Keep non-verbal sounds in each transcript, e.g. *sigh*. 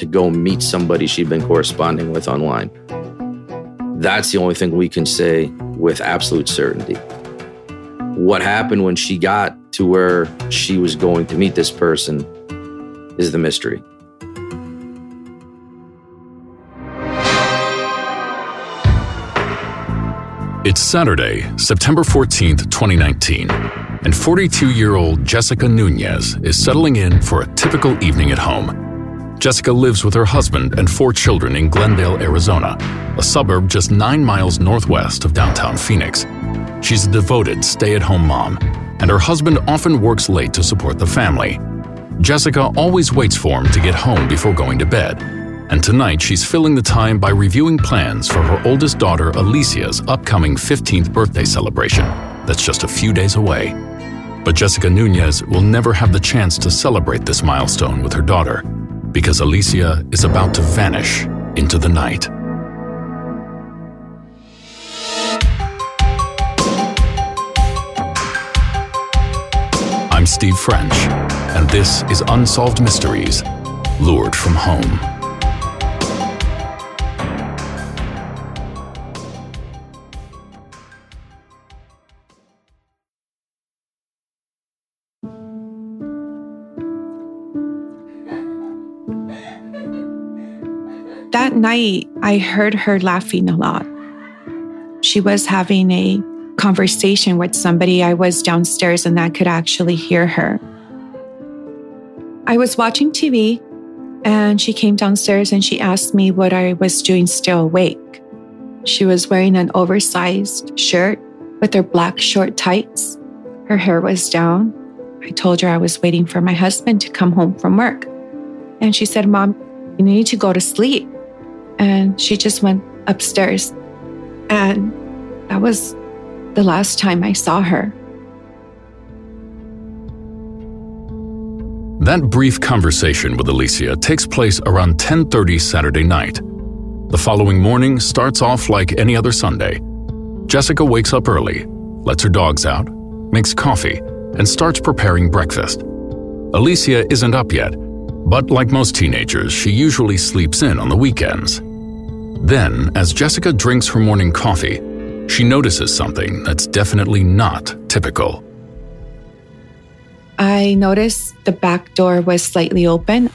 to go meet somebody she'd been corresponding with online. That's the only thing we can say with absolute certainty. What happened when she got to where she was going to meet this person is the mystery. It's Saturday, September 14th, 2019, and 42 year old Jessica Nunez is settling in for a typical evening at home. Jessica lives with her husband and four children in Glendale, Arizona, a suburb just nine miles northwest of downtown Phoenix. She's a devoted stay at home mom, and her husband often works late to support the family. Jessica always waits for him to get home before going to bed, and tonight she's filling the time by reviewing plans for her oldest daughter Alicia's upcoming 15th birthday celebration that's just a few days away. But Jessica Nunez will never have the chance to celebrate this milestone with her daughter because Alicia is about to vanish into the night. I'm Steve French, and this is Unsolved Mysteries Lured from Home. That night, I heard her laughing a lot. She was having a conversation with somebody. I was downstairs and I could actually hear her. I was watching TV and she came downstairs and she asked me what I was doing still awake. She was wearing an oversized shirt with her black short tights. Her hair was down. I told her I was waiting for my husband to come home from work. And she said, Mom, you need to go to sleep and she just went upstairs. And that was the last time I saw her. That brief conversation with Alicia takes place around 10:30 Saturday night. The following morning starts off like any other Sunday. Jessica wakes up early, lets her dogs out, makes coffee, and starts preparing breakfast. Alicia isn't up yet, but like most teenagers, she usually sleeps in on the weekends. Then, as Jessica drinks her morning coffee, she notices something that's definitely not typical. I noticed the back door was slightly open,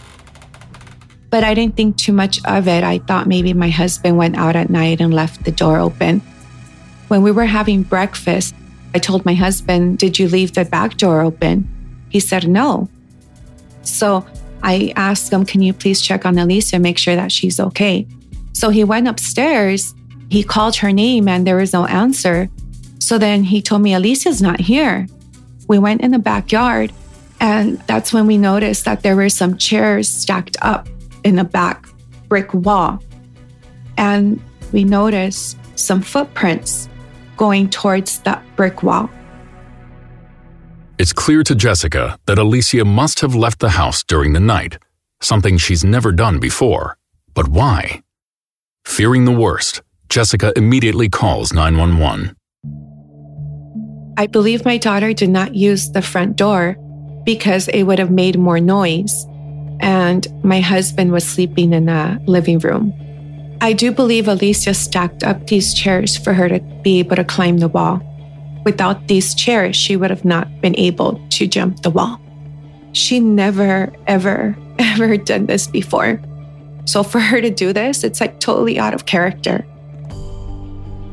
but I didn't think too much of it. I thought maybe my husband went out at night and left the door open. When we were having breakfast, I told my husband, Did you leave the back door open? He said, No. So I asked him, Can you please check on Alicia, and make sure that she's okay? So he went upstairs. He called her name and there was no answer. So then he told me, Alicia's not here. We went in the backyard and that's when we noticed that there were some chairs stacked up in the back brick wall. And we noticed some footprints going towards that brick wall. It's clear to Jessica that Alicia must have left the house during the night, something she's never done before. But why? Fearing the worst, Jessica immediately calls 911. I believe my daughter did not use the front door because it would have made more noise. And my husband was sleeping in the living room. I do believe Alicia stacked up these chairs for her to be able to climb the wall. Without these chairs, she would have not been able to jump the wall. She never, ever, *laughs* ever done this before. So for her to do this, it's like totally out of character.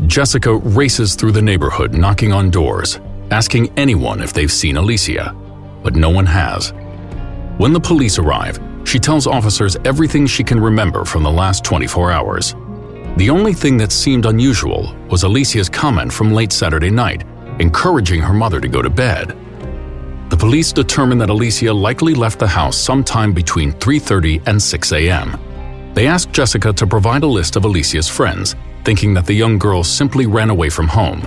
Jessica races through the neighborhood knocking on doors, asking anyone if they've seen Alicia, but no one has. When the police arrive, she tells officers everything she can remember from the last 24 hours. The only thing that seemed unusual was Alicia's comment from late Saturday night, encouraging her mother to go to bed. The police determined that Alicia likely left the house sometime between 3:30 and 6 a.m. They asked Jessica to provide a list of Alicia's friends, thinking that the young girl simply ran away from home.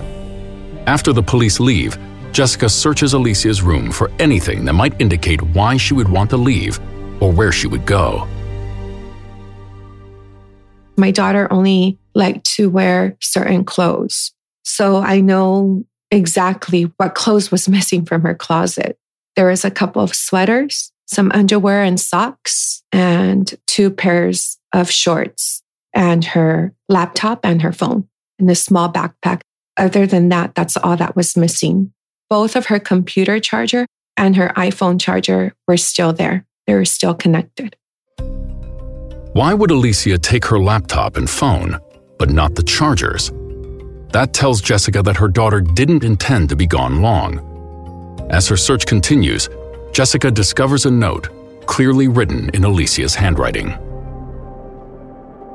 After the police leave, Jessica searches Alicia's room for anything that might indicate why she would want to leave or where she would go. My daughter only liked to wear certain clothes. So I know exactly what clothes was *laughs* missing from her closet. There was a couple of sweaters, some underwear and socks, and two pairs of shorts, and her laptop and her phone in a small backpack. Other than that, that's all that was missing. Both of her computer charger and her iPhone charger were still there. They were still connected. Why would Alicia take her laptop and phone, but not the chargers? That tells Jessica that her daughter didn't intend to be gone long. As her search continues, Jessica discovers a note clearly written in Alicia's handwriting.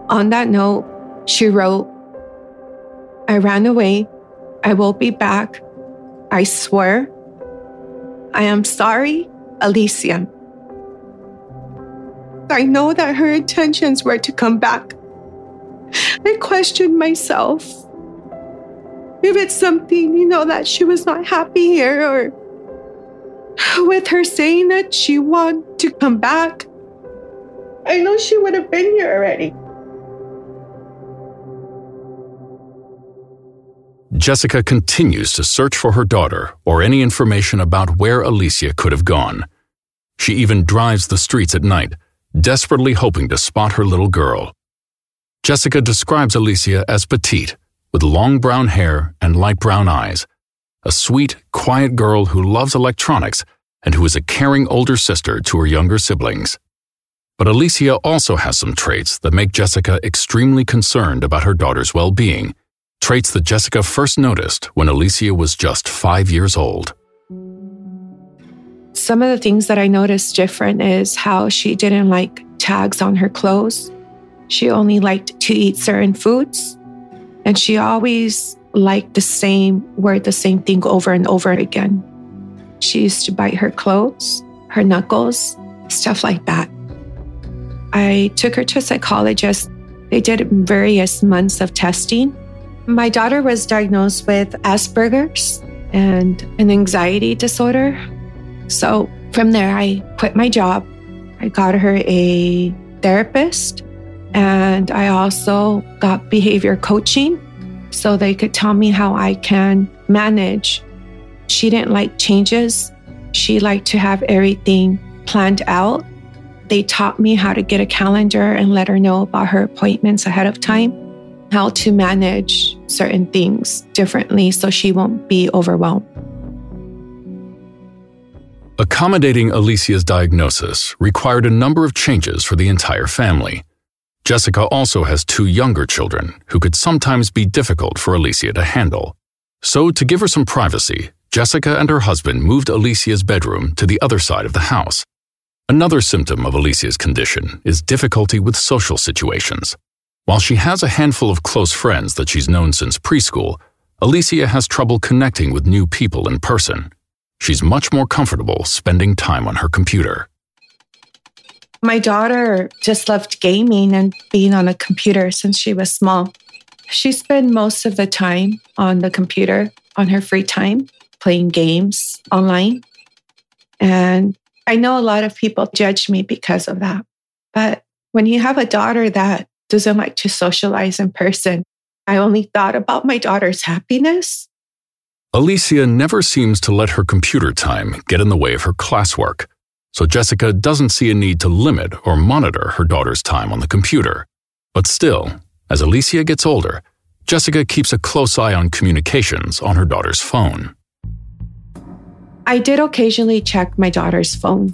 On that note, she wrote, I ran away. I will be back. I swear. I am sorry, Alicia. I know that her intentions were to come back. I questioned myself. If it's something, you know, that she was not happy here, or with her saying that she wanted to come back, I know she would have been here already. Jessica continues to search for her daughter or any information about where Alicia could have gone. She even drives the streets at night, desperately hoping to spot her little girl. Jessica describes Alicia as petite, with long brown hair and light brown eyes, a sweet, quiet girl who loves electronics and who is a caring older sister to her younger siblings. But Alicia also has some traits that make Jessica extremely concerned about her daughter's well being, traits that Jessica first noticed when Alicia was just five years old. Some of the things that I noticed different is how she didn't like tags on her clothes. She only liked to eat certain foods. And she always liked the same word, the same thing over and over again. She used to bite her clothes, her knuckles, stuff like that. I took her to a psychologist. They did various months of testing. My daughter was diagnosed with Asperger's and an anxiety disorder. So from there, I quit my job. I got her a therapist and I also got behavior coaching so they could tell me how I can manage. She didn't like changes. She liked to have everything planned out. They taught me how to get a calendar and let her know about her appointments ahead of time, how to manage certain things differently so she won't be overwhelmed. Accommodating Alicia's diagnosis required a number of changes for the entire family. Jessica also has two younger children who could sometimes be difficult for Alicia to handle. So, to give her some privacy, Jessica and her husband moved Alicia's bedroom to the other side of the house. Another symptom of Alicia's condition is difficulty with social situations. While she has a handful of close friends that she's known since preschool, Alicia has trouble connecting with new people in person. She's much more comfortable spending time on her computer. My daughter just loved gaming and being on a computer since she was small. She spent most of the time on the computer on her free time, playing games online. And I know a lot of people judge me because of that. But when you have a daughter that doesn't like to socialize in person, I only thought about my daughter's happiness. Alicia never seems to let her computer time get in the way of her classwork so Jessica doesn't see a need to limit or monitor her daughter's time on the computer. But still, as Alicia gets older, Jessica keeps a close eye on communications on her daughter's phone. I did occasionally check my daughter's phone.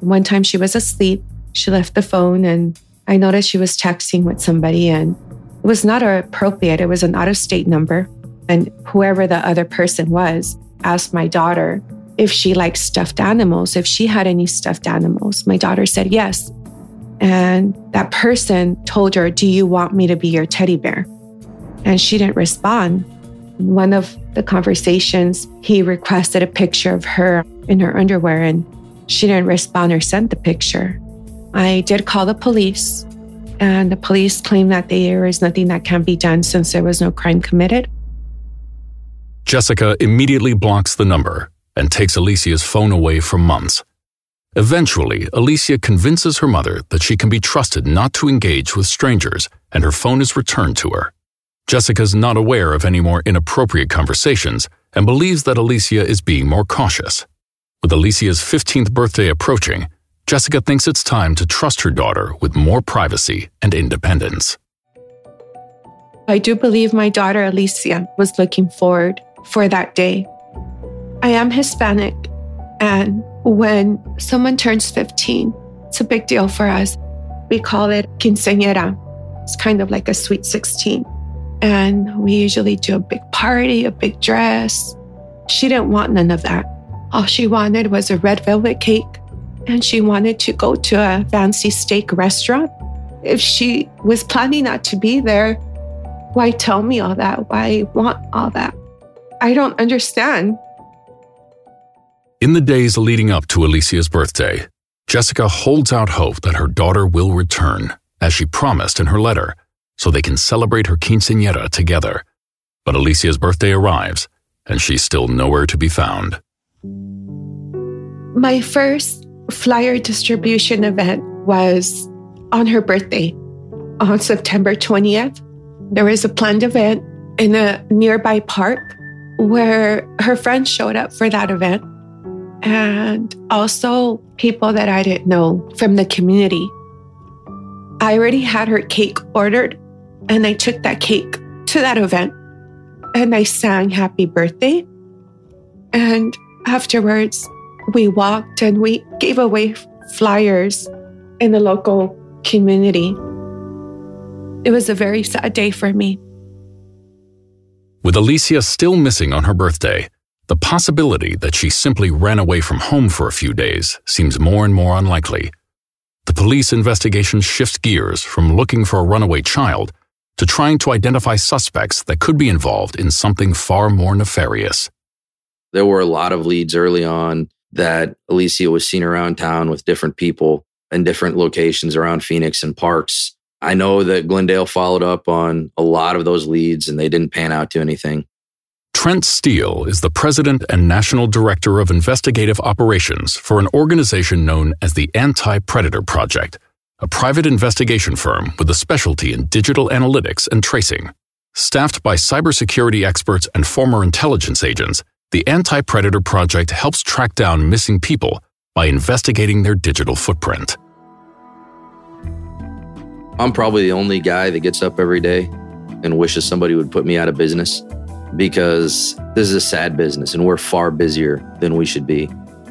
One time she was asleep, she left the phone, and I noticed she was texting with somebody, and it was not appropriate. It was an out of state number. And whoever the other person was asked my daughter if she liked stuffed animals, if she had any stuffed animals. My daughter said yes. And that person told her, Do you want me to be your teddy bear? And she didn't respond. In one of the conversations, he requested a picture of her in her underwear, and she didn't respond or send the picture. I did call the police, and the police claimed that there is nothing that can be done since there was no crime committed. Jessica immediately blocks the number and takes Alicia's phone away for months. Eventually, Alicia convinces her mother that she can be trusted not to engage with strangers, and her phone is returned to her. Jessica's not aware of any more inappropriate conversations and believes that Alicia is being more cautious. With Alicia's 15th birthday approaching, Jessica thinks it's time to trust her daughter with more privacy and independence. I do believe my daughter Alicia was looking forward for that day. I am Hispanic, and when someone turns 15, it's a big deal for us. We call it quinceañera. It's kind of like a sweet 16. And we usually do a big party, a big dress. She didn't want none of that. All she wanted was a red velvet cake, and she wanted to go to a fancy steak restaurant. If she was planning not to be there, why tell me all that? Why want all that? I don't understand. In the days leading up to Alicia's birthday, Jessica holds out hope that her daughter will return, as she promised in her letter, so they can celebrate her quinceañera together. But Alicia's birthday arrives, and she's still nowhere to be found. My first flyer distribution event was on her birthday on September 20th. There was a planned event in a nearby park where her friends showed up for that event and also people that I didn't know from the community. I already had her cake ordered, and I took that cake to that event and I sang happy birthday. And afterwards, we walked and we gave away flyers in the local community. It was a very sad day for me. With Alicia still missing on her birthday, the possibility that she simply ran away from home for a few days seems more and more unlikely. The police investigation shifts gears from looking for a runaway child to trying to identify suspects that could be involved in something far more nefarious. There were a lot of leads early on that Alicia was seen around town with different people in different locations around Phoenix and parks. I know that Glendale followed up on a lot of those leads and they didn't pan out to anything. Trent Steele is the president and national director of investigative operations for an organization known as the Anti Predator Project, a private investigation firm with a specialty in digital analytics and tracing. Staffed by cybersecurity experts and former intelligence agents, the Anti Predator Project helps track down missing people by investigating their digital footprint. I'm probably the only guy that gets up every day and wishes somebody would put me out of business because this is a sad business and we're far busier than we should be.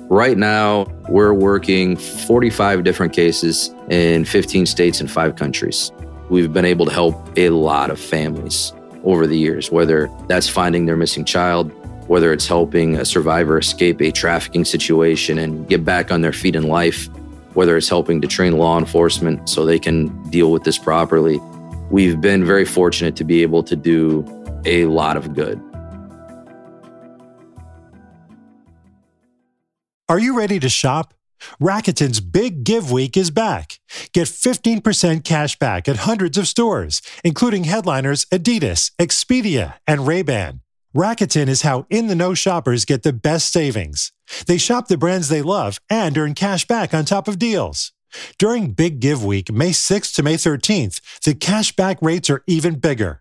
Right now, we're working 45 different cases in 15 states and five countries. We've been able to help a lot of families over the years, whether that's finding their missing child, whether it's helping a survivor escape a trafficking situation and get back on their feet in life, whether it's helping to train law enforcement so they can deal with this properly. We've been very fortunate to be able to do a lot of good. Are you ready to shop? Rakuten's Big Give Week is back. Get 15% cash back at hundreds of stores, including headliners Adidas, Expedia, and Ray-Ban. Rakuten is how in-the-know shoppers get the best savings. They shop the brands they love and earn cash back on top of deals. During Big Give Week, May 6th to May 13th, the cash back rates are even bigger.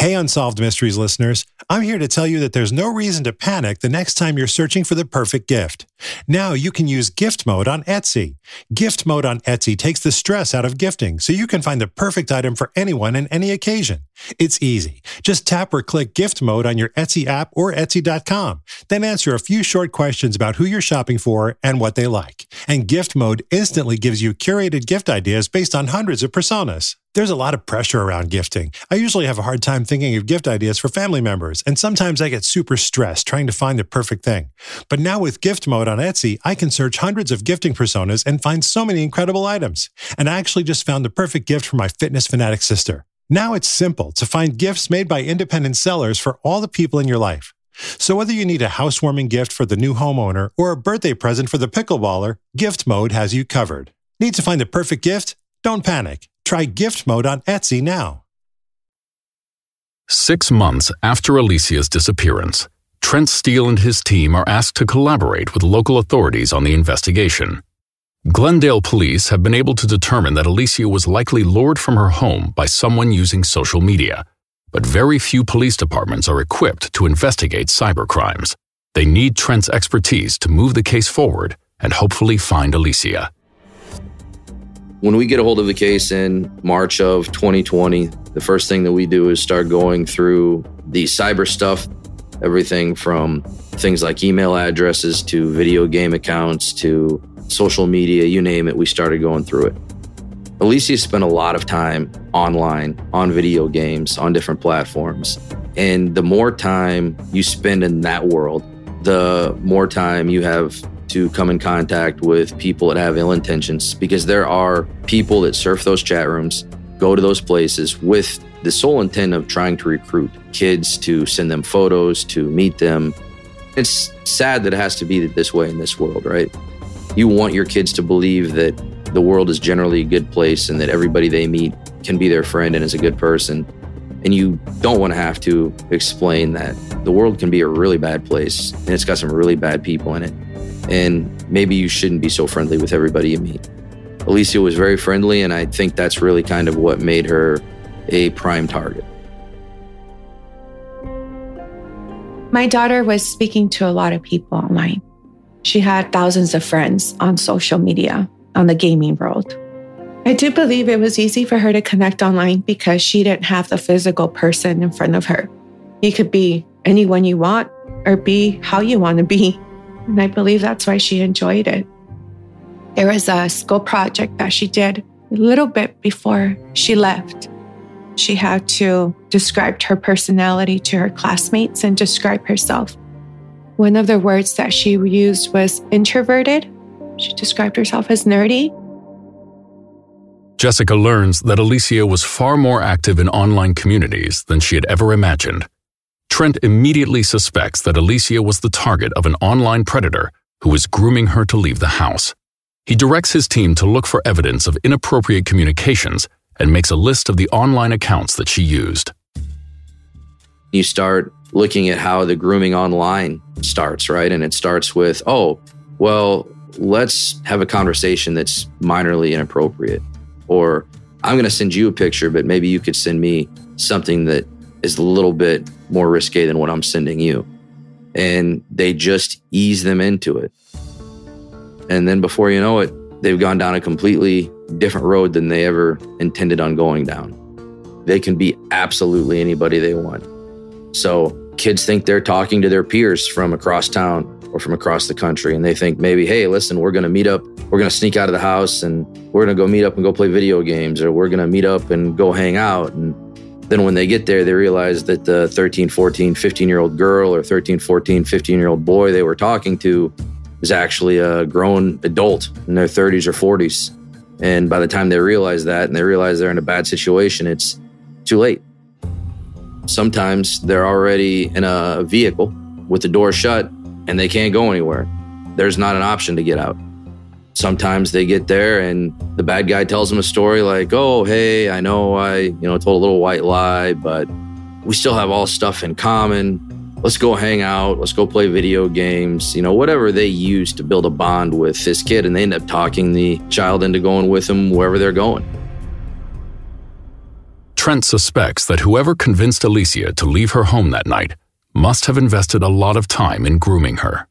Hey, Unsolved Mysteries listeners, I'm here to tell you that there's no reason to panic the next time you're searching for the perfect gift. Now you can use gift mode on Etsy. Gift mode on Etsy takes the stress out of gifting so you can find the perfect item for anyone and any occasion. It's easy. Just tap or click gift mode on your Etsy app or Etsy.com. Then answer a few short questions about who you're shopping for and what they like. And gift mode instantly gives you curated gift ideas based on hundreds of personas. There's a lot of pressure around gifting. I usually have a hard time thinking of gift ideas for family members, and sometimes I get super stressed trying to find the perfect thing. But now with gift mode on Etsy, I can search hundreds of gifting personas and find so many incredible items. And I actually just found the perfect gift for my fitness fanatic sister. Now it's simple to find gifts made by independent sellers for all the people in your life. So whether you need a housewarming gift for the new homeowner or a birthday present for the pickleballer, gift mode has you covered. Need to find the perfect gift? Don't panic. Try gift mode on Etsy now. Six months after Alicia's disappearance, Trent Steele and his team are asked to collaborate with local authorities on the investigation. Glendale police have been able to determine that Alicia was likely lured from her home by someone using social media, but very few police departments are equipped to investigate cybercrimes. They need Trent's expertise to move the case forward and hopefully find Alicia. When we get a hold of the case in March of 2020, the first thing that we do is start going through the cyber stuff, everything from things like email addresses to video game accounts to social media, you name it, we started going through it. Alicia spent a lot of time online, on video games, on different platforms. And the more time you spend in that world, the more time you have to come in contact with people that have ill intentions because there are people that surf those chat rooms, go to those places with the sole intent of trying to recruit kids to send them photos, to meet them. It's sad that it has to be this way in this world, right? You want your kids to believe that the world is generally a good place and that everybody they meet can be their friend and is a good person. And you don't want to have to explain that the world can be a really bad place and it's got some really bad people in it and maybe you shouldn't be so friendly with everybody you meet. Alicia was very friendly, and I think that's really kind of what made her a prime target. My daughter was speaking to a lot of people online. She had thousands of friends on social media, on the gaming world. I do believe it was easy for her to connect online because she didn't have the physical person in front of her. You could be anyone you want or be how you want to be. And I believe that's why she enjoyed it. There was a school project that she did a little bit before she left. She had to describe her personality to her classmates and describe herself. One of the words that she used was introverted. She described herself as nerdy. Jessica learns that Alicia was far more active in online communities than she had ever imagined. Trent immediately suspects that Alicia was the target of an online predator who was grooming her to leave the house. He directs his team to look for evidence of inappropriate communications and makes a list of the online accounts that she used. You start looking at how the grooming online starts, right? And it starts with, oh, well, let's have a conversation that's minorly inappropriate. Or I'm going to send you a picture, but maybe you could send me something that is a little bit more risque than what I'm sending you. And they just ease them into it. And then before you know it, they've gone down a completely different road than they ever intended on going down. They can be absolutely anybody they want. So kids think they're talking to their peers from across town or from across the country. And they think maybe, hey, listen, we're going to meet up. We're going to sneak out of the house and we're going to go meet up and go play video games, or we're going to meet up and go hang out. And then when they get there, they realize that the 13, 14, 15 year old girl or 13, 14, 15 year old boy they were talking to is actually a grown adult in their 30s or 40s. And by the time they realize that and they realize they're in a bad situation, it's too late. Sometimes they're already in a vehicle with the door shut and they can't go anywhere. There's not an option to get out. Sometimes they get there and the bad guy tells them a story like, oh, hey, I know I, you know, told a little white lie, but we still have all stuff in common. Let's go hang out. Let's go play video games. You know, whatever they use to build a bond with this kid. And they end up talking the child into going with them wherever they're going. Trent suspects that whoever convinced Alicia to leave her home that night must have invested a lot of time in grooming her.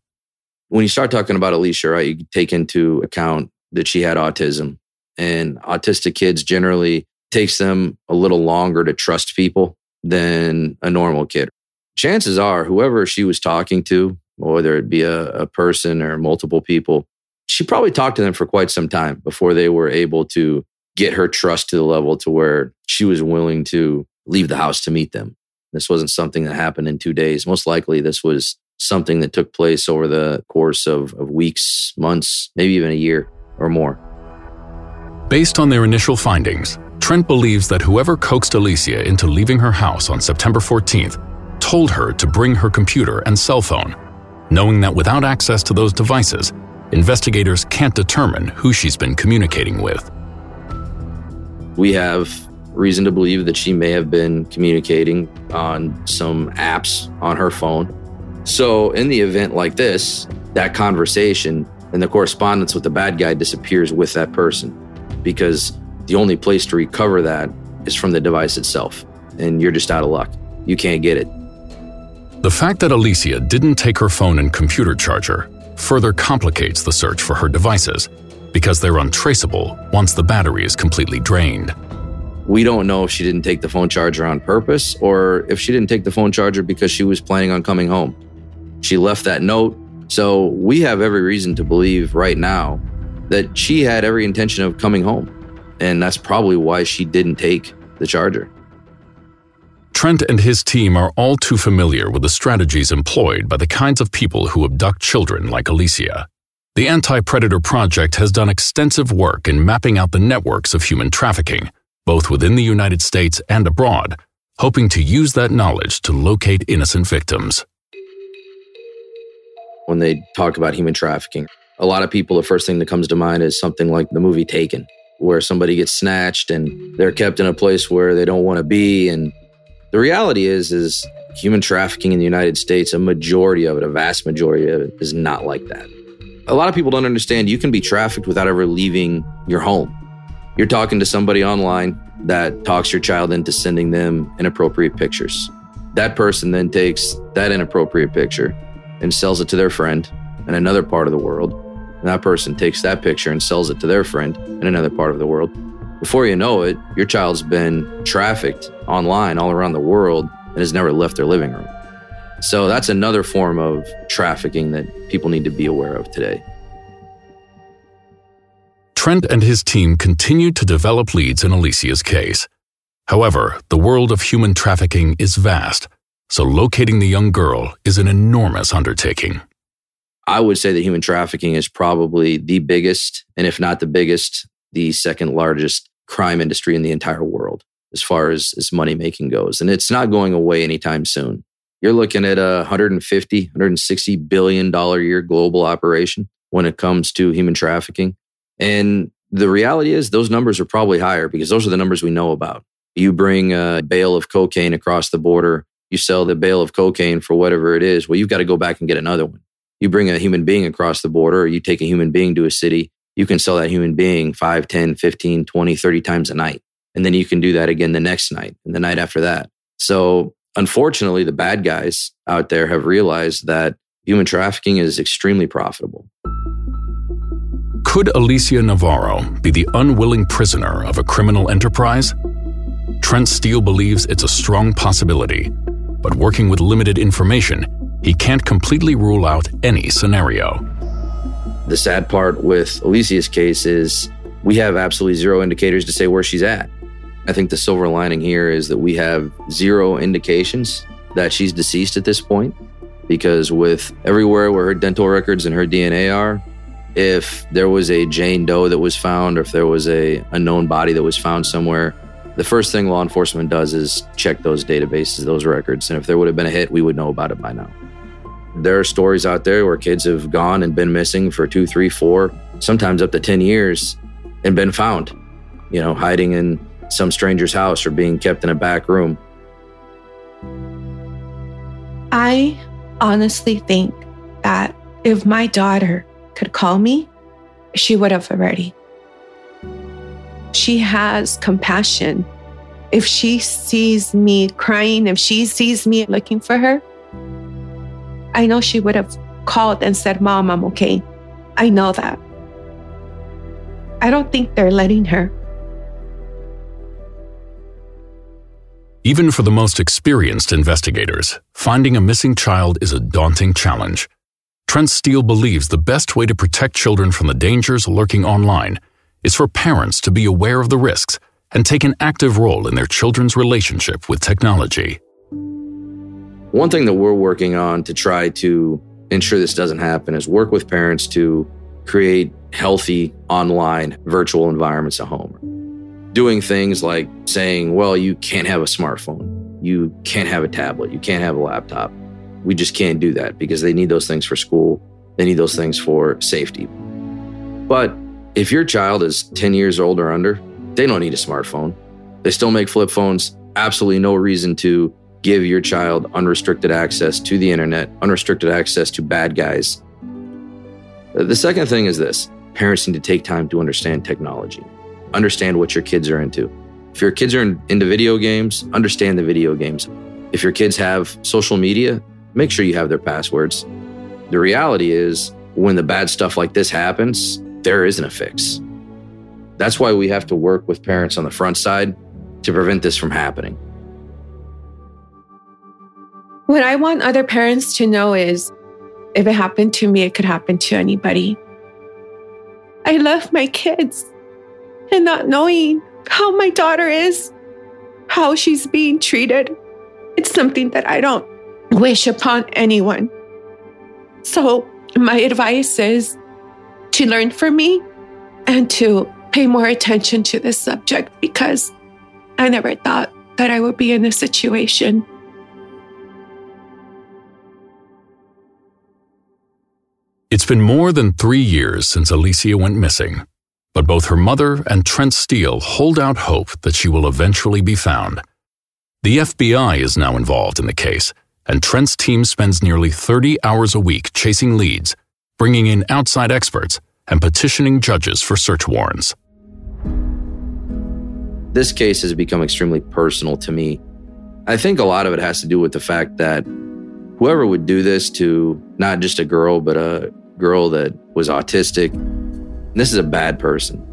When you start talking about Alicia, right, you take into account that she had autism. And autistic kids generally takes them a little longer to trust people than a normal kid. Chances are, whoever she was talking to, whether it be a, a person or multiple people, she probably talked to them for quite some time before they were able to get her trust to the level to where she was willing to leave the house to meet them. This wasn't something that happened in two days. Most likely, this was something that took place over the course of, of weeks, months, maybe even a year or more. Based on their initial findings, Trent believes that whoever coaxed Alicia into leaving her house on September 14th told her to bring her computer and cell phone, knowing that without access to those devices, investigators can't determine who she's been communicating with. We have reason to believe that she may have been communicating on some apps on her phone. So, in the event like this, that conversation and the correspondence with the bad guy disappears with that person because the only place to recover that is from the device itself. And you're just out of luck. You can't get it. The fact that Alicia didn't take her phone and computer charger further complicates the search for her devices because they're untraceable once the battery is completely drained. We don't know if she didn't take the phone charger on purpose or if she didn't take the phone charger because she was planning on coming home. She left that note. So we have every reason to believe right now that she had every intention of coming home. And that's probably why she didn't take the charger. Trent and his team are all too familiar with the strategies employed by the kinds of people who abduct children like Alicia. The Anti Predator Project has done extensive work in mapping out the networks of human trafficking, both within the United States and abroad, hoping to use that knowledge to locate innocent victims. When they talk about human trafficking, a lot of people, the first thing that comes to mind is something like the movie Taken, where somebody gets snatched and they're kept in a place where they don't want to be. And the reality is, is human trafficking in the United States, a majority of it, a vast majority of it, is not like that a lot of people don't understand you can be trafficked without ever leaving your home. You're talking to somebody online that talks your child into sending them inappropriate pictures. That person then takes that inappropriate picture and sells it to their friend in another part of the world. And that person takes that picture and sells it to their friend in another part of the world. Before you know it, your child's been trafficked online all around the world and has never left their living room. So that's another form of trafficking that people need to be aware of today. Trent and his team continued to develop leads in Alicia's case. However, the world of human trafficking is vast, so locating the young girl is an enormous undertaking. I would say that human trafficking is probably the biggest, and if not the biggest, the second largest crime industry in the entire world as far as, as money making goes. And it's not going away anytime soon you're looking at a 150, 160 billion dollar year global operation when it comes to human trafficking. And the reality is those numbers are probably higher because those are the numbers we know about. You bring a bale of cocaine across the border, you sell the bale of cocaine for whatever it is. Well, you've got to go back and get another one. You bring a human being across the border, or you take a human being to a city, you can sell that human being 5, 10, 15, 20, 30 times a night. And then you can do that again the next night and the night after that. So unfortunately, the bad guys out there have realized that human trafficking is extremely profitable. Could Alicia Navarro be the unwilling prisoner of a criminal enterprise? Trent Steele believes it's a strong possibility, but working with limited information, he can't completely rule out any scenario. The sad part with Alicia's case is we have absolutely zero indicators to say where she's at. I think the silver lining here is that we have zero indications that she's deceased at this point because with everywhere where her dental records and her DNA are, if there was a Jane Doe that was found or if there was a, a known body that was found somewhere, the first thing law enforcement does is check those databases, those records. And if there would have been a hit, we would know about it by now. There are stories out there where kids have gone and been missing for two, three, four, sometimes up to 10 years and been found, you know, hiding in some stranger's house or being kept in a back room. I honestly think that if my daughter could call me, she would have already. She has compassion. If she sees me crying, if she sees me looking for her, I know she would have called and said, Mom, I'm okay. I know that. I don't think they're letting her. Even for the most experienced investigators, finding a missing child is a daunting challenge. Trent Steele believes the best way to protect children from the dangers lurking online is for parents to be aware of the risks and take an active role in their children's relationship with technology. One thing that we're working on to try to ensure this doesn't happen is work with parents to create healthy online virtual environments at home. Doing things like saying, well, you can't have a smartphone, you can't have a tablet, you can't have a laptop. We just can't do that because they need those things for school, they need those things for safety. But if your child is 10 years old or under, they don't need a smartphone. They still make flip phones. Absolutely no reason to give your child unrestricted access to the internet, unrestricted access to bad guys. The second thing is this parents need to take time to understand technology, understand what your kids are into. If your kids are in, into video games, understand the video games. If your kids have social media, make sure you have their passwords. The reality is, when the bad stuff like this happens, there isn't a fix. That's why we have to work with parents on the front side to prevent this from happening. What I want other parents to know is if it happened to me, it could happen to anybody. I love my kids and not knowing how my daughter is, how she's being treated. It's something that I don't wish upon anyone. So, my advice is to learn from me and to pay more attention to this subject because I never thought that I would be in this situation. It's been more than three years since Alicia went missing, but both her mother and Trent Steele hold out hope that she will eventually be found. The FBI is now involved in the case, and Trent's team spends nearly 30 hours a week chasing leads, bringing in outside experts, and petitioning judges for search warrants. This case has become extremely personal to me. I think a lot of it has to do with the fact that whoever would do this to not just a girl, but a girl that was autistic, this is a bad person.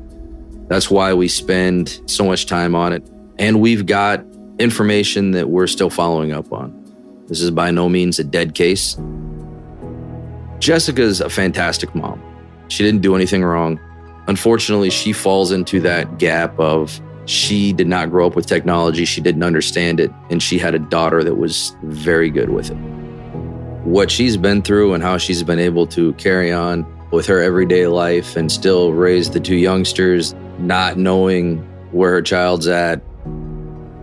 That's why we spend so much time on it. And we've got information that we're still following up on. This is by no means a dead case. Jessica's a fantastic mom. She didn't do anything wrong. Unfortunately, she falls into that gap of she did not grow up with technology, she didn't understand it, and she had a daughter that was very good with it what she's been through and how she's been able to carry on with her everyday life and still raise the two youngsters, not knowing where her child's at.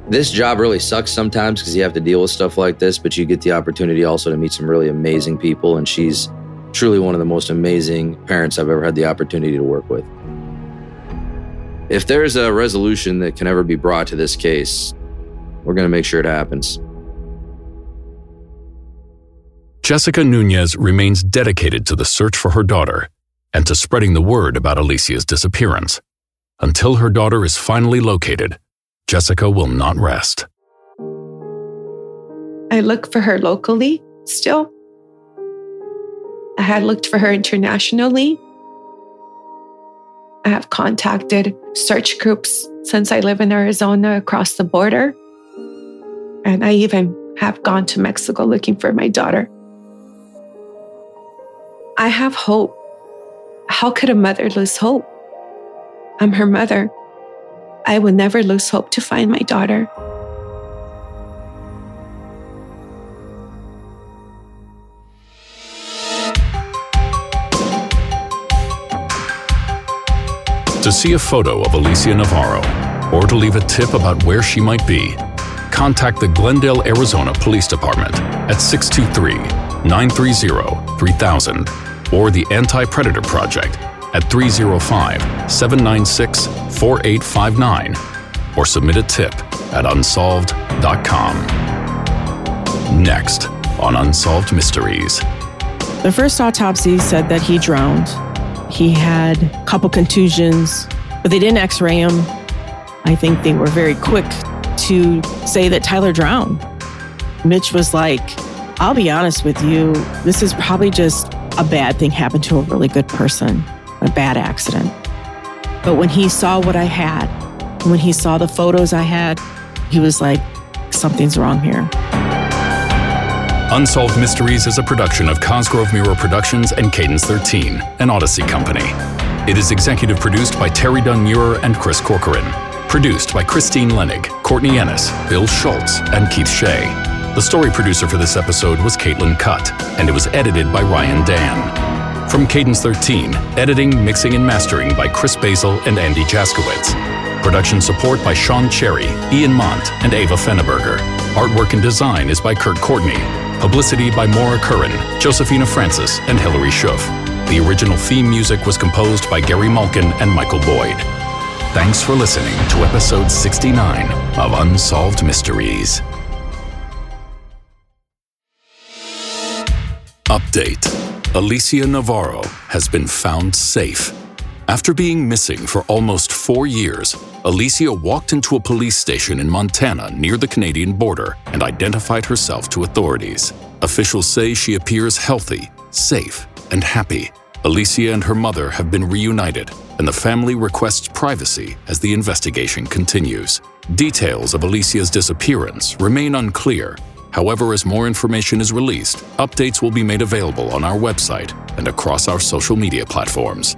This job really sucks sometimes because you have to deal with stuff like this, but you get the opportunity also to meet some really amazing people. And she's truly one of the most amazing parents I've ever had the opportunity to work with. If there's a resolution that can ever be brought to this case, we're going to make sure it happens. Jessica Nunez remains dedicated to the search for her daughter and to spreading the word about Alicia's disappearance. Until her daughter is finally located, Jessica will not rest. I look for her locally still. I had looked for her internationally. I have contacted search groups since I live in Arizona across the border. And I even have gone to Mexico looking for my daughter. I have hope. How could a mother lose hope? I'm her mother. I will never lose hope to find my daughter. See a photo of Alicia Navarro or to leave a tip about where she might be, contact the Glendale, Arizona Police Department at 623 930 3000 or the Anti Predator Project at 305 796 4859 or submit a tip at unsolved.com. Next on Unsolved Mysteries. The first autopsy said that he drowned. He had a couple contusions, but they didn't x ray him. I think they were very quick to say that Tyler drowned. Mitch was like, I'll be honest with you, this is probably just a bad thing happened to a really good person, a bad accident. But when he saw what I had, when he saw the photos I had, he was like, something's wrong here. Unsolved Mysteries is a production of Cosgrove Meurer Productions and Cadence 13, an Odyssey company. It is executive produced by Terry Dunn Meurer and Chris Corcoran. Produced by Christine Lenig, Courtney Ennis, Bill Schultz, and Keith Shea. The story producer for this episode was Caitlin Cutt, and it was edited by Ryan Dan. From Cadence 13, editing, mixing, and mastering by Chris Basil and Andy Jaskowitz. Production support by Sean Cherry, Ian Mont, and Ava Fenneberger. Artwork and design is by Kurt Courtney. Publicity by Maura Curran, Josephina Francis, and Hilary Schuff. The original theme music was composed by Gary Malkin and Michael Boyd. Thanks for listening to episode 69 of Unsolved Mysteries. Update Alicia Navarro has been found safe. After being missing for almost four years, Alicia walked into a police station in Montana near the Canadian border and identified herself to authorities. Officials say she appears healthy, safe, and happy. Alicia and her mother have been reunited, and the family requests privacy as the investigation continues. Details of Alicia's disappearance remain unclear. However, as more information is released, updates will be made available on our website and across our social media platforms.